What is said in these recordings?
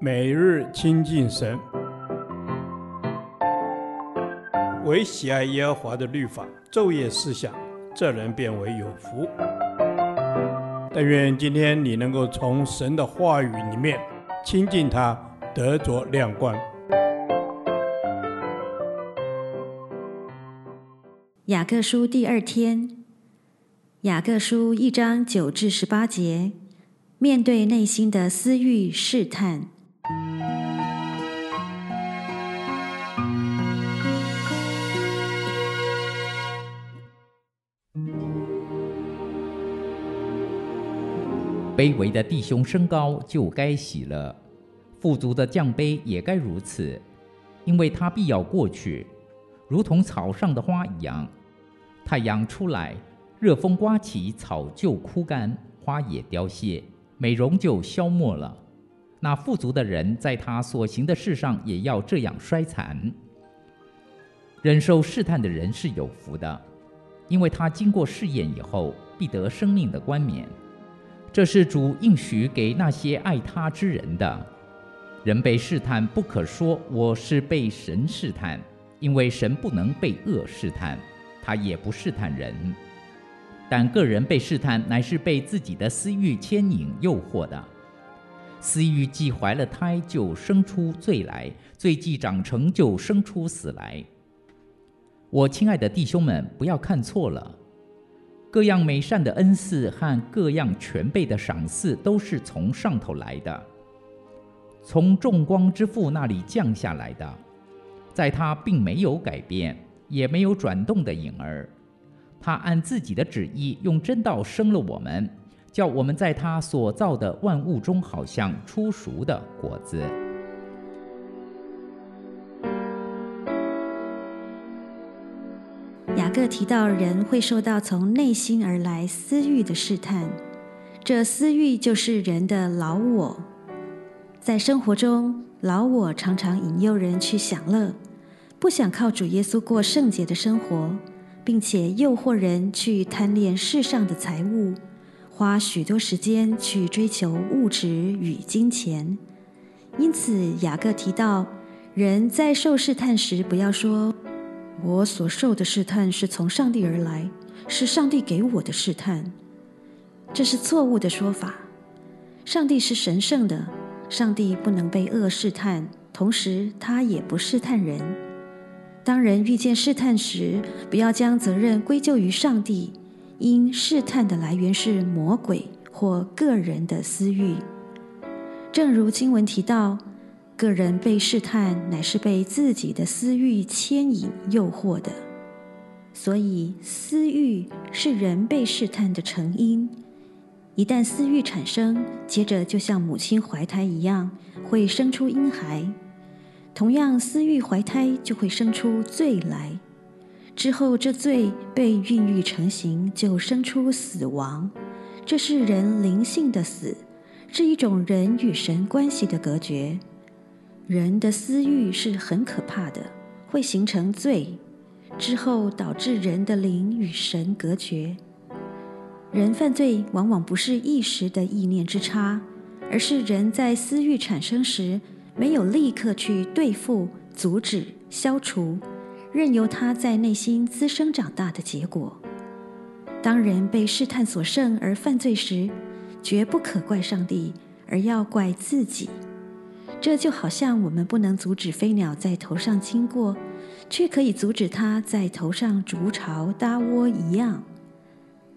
每日亲近神，唯喜爱耶和华的律法，昼夜思想，这人便为有福。但愿今天你能够从神的话语里面亲近他，得着亮光。雅各书第二天，雅各书一章九至十八节，面对内心的私欲试探。卑微的弟兄升高就该喜乐，富足的降卑也该如此，因为他必要过去，如同草上的花一样。太阳出来，热风刮起，草就枯干，花也凋谢，美容就消没了。那富足的人在他所行的事上也要这样衰残。忍受试探的人是有福的，因为他经过试验以后，必得生命的冠冕。这是主应许给那些爱他之人的。人被试探，不可说我是被神试探，因为神不能被恶试探，他也不试探人。但个人被试探，乃是被自己的私欲牵引诱惑的。私欲既怀了胎，就生出罪来；罪既长成，就生出死来。我亲爱的弟兄们，不要看错了。各样美善的恩赐和各样全备的赏赐，都是从上头来的，从众光之父那里降下来的。在他并没有改变，也没有转动的影儿。他按自己的旨意，用真道生了我们，叫我们在他所造的万物中，好像初熟的果子。雅各提到，人会受到从内心而来私欲的试探，这私欲就是人的老我。在生活中，老我常常引诱人去享乐，不想靠主耶稣过圣洁的生活，并且诱惑人去贪恋世上的财物，花许多时间去追求物质与金钱。因此，雅各提到，人在受试探时，不要说。我所受的试探是从上帝而来，是上帝给我的试探，这是错误的说法。上帝是神圣的，上帝不能被恶试探，同时他也不试探人。当人遇见试探时，不要将责任归咎于上帝，因试探的来源是魔鬼或个人的私欲。正如经文提到。个人被试探，乃是被自己的私欲牵引、诱惑的。所以，私欲是人被试探的成因。一旦私欲产生，接着就像母亲怀胎一样，会生出婴孩。同样，私欲怀胎就会生出罪来。之后，这罪被孕育成型，就生出死亡。这是人灵性的死，是一种人与神关系的隔绝。人的私欲是很可怕的，会形成罪，之后导致人的灵与神隔绝。人犯罪往往不是一时的意念之差，而是人在私欲产生时没有立刻去对付、阻止、消除，任由它在内心滋生长大的结果。当人被试探所胜而犯罪时，绝不可怪上帝，而要怪自己。这就好像我们不能阻止飞鸟在头上经过，却可以阻止它在头上筑巢搭窝一样。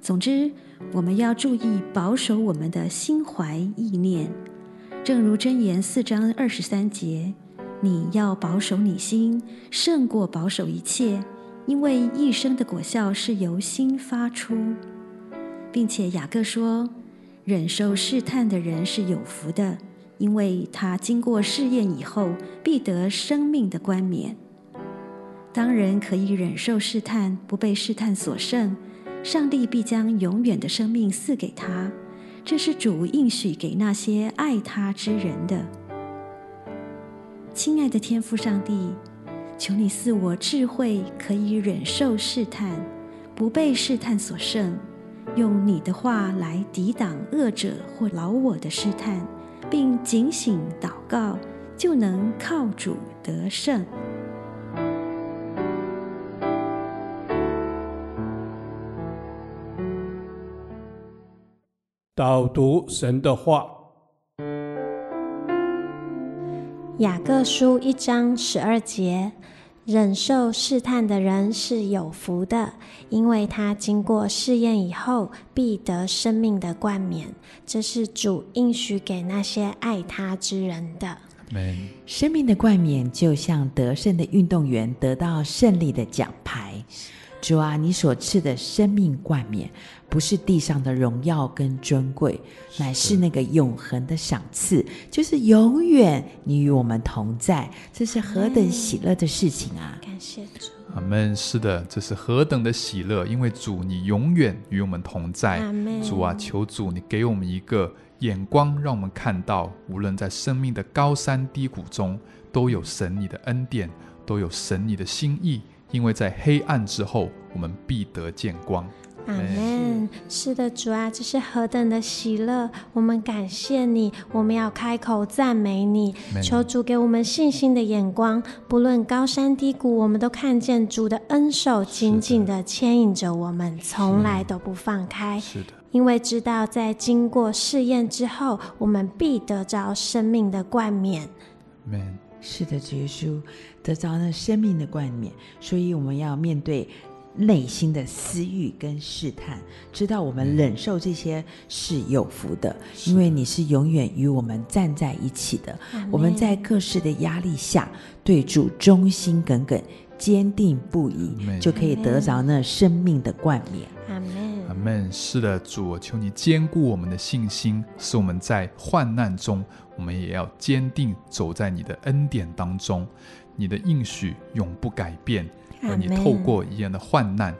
总之，我们要注意保守我们的心怀意念，正如箴言四章二十三节：“你要保守你心，胜过保守一切，因为一生的果效是由心发出。”并且雅各说：“忍受试探的人是有福的。”因为他经过试验以后，必得生命的冠冕。当人可以忍受试探，不被试探所胜，上帝必将永远的生命赐给他。这是主应许给那些爱他之人的。亲爱的天父上帝，求你赐我智慧，可以忍受试探，不被试探所胜，用你的话来抵挡恶者或老我的试探。并警醒祷告，就能靠主得胜。导读神的话，雅各书一章十二节。忍受试探的人是有福的，因为他经过试验以后，必得生命的冠冕。这是主应许给那些爱他之人的。生命的冠冕就像得胜的运动员得到胜利的奖牌。主啊，你所赐的生命冠冕，不是地上的荣耀跟尊贵，乃是那个永恒的赏赐，就是永远你与我们同在。这是何等喜乐的事情啊！感谢主。阿门。是的，这是何等的喜乐，因为主你永远与我们同在。主啊，求主你给我们一个眼光，让我们看到，无论在生命的高山低谷中，都有神你的恩典，都有神你的心意。因为在黑暗之后，我们必得见光。阿门。是的，主啊，这是何等的喜乐！我们感谢你，我们要开口赞美你。求主给我们信心的眼光，不论高山低谷，我们都看见主的恩手紧紧的牵引着我们，从来都不放开。是的，因为知道在经过试验之后，我们必得着生命的冠冕。是的，主耶稣得着了生命的冠冕，所以我们要面对内心的私欲跟试探，知道我们忍受这些是有福的，因为你是永远与我们站在一起的。我们在各式的压力下，对主忠心耿耿、坚定不移，就可以得着那生命的冠冕。阿门，阿门。是的，主，我求你坚固我们的信心，使我们在患难中。我们也要坚定走在你的恩典当中，你的应许永不改变，而你透过一样的患难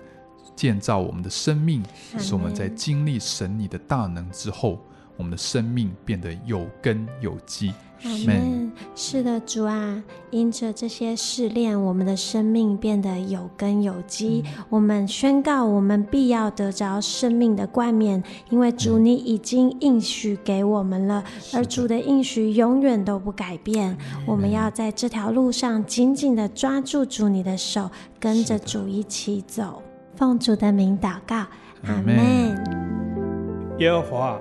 建造我们的生命，使我们在经历神你的大能之后，我们的生命变得有根有基。阿门。是的，主啊，因着这些试炼，我们的生命变得有根有基。嗯、我们宣告，我们必要得着生命的冠冕，因为主你已经应许给我们了，嗯、而主的应许永远都不改变。我们要在这条路上紧紧的抓住主你的手，跟着主一起走。奉主的名祷告，阿门。耶和华，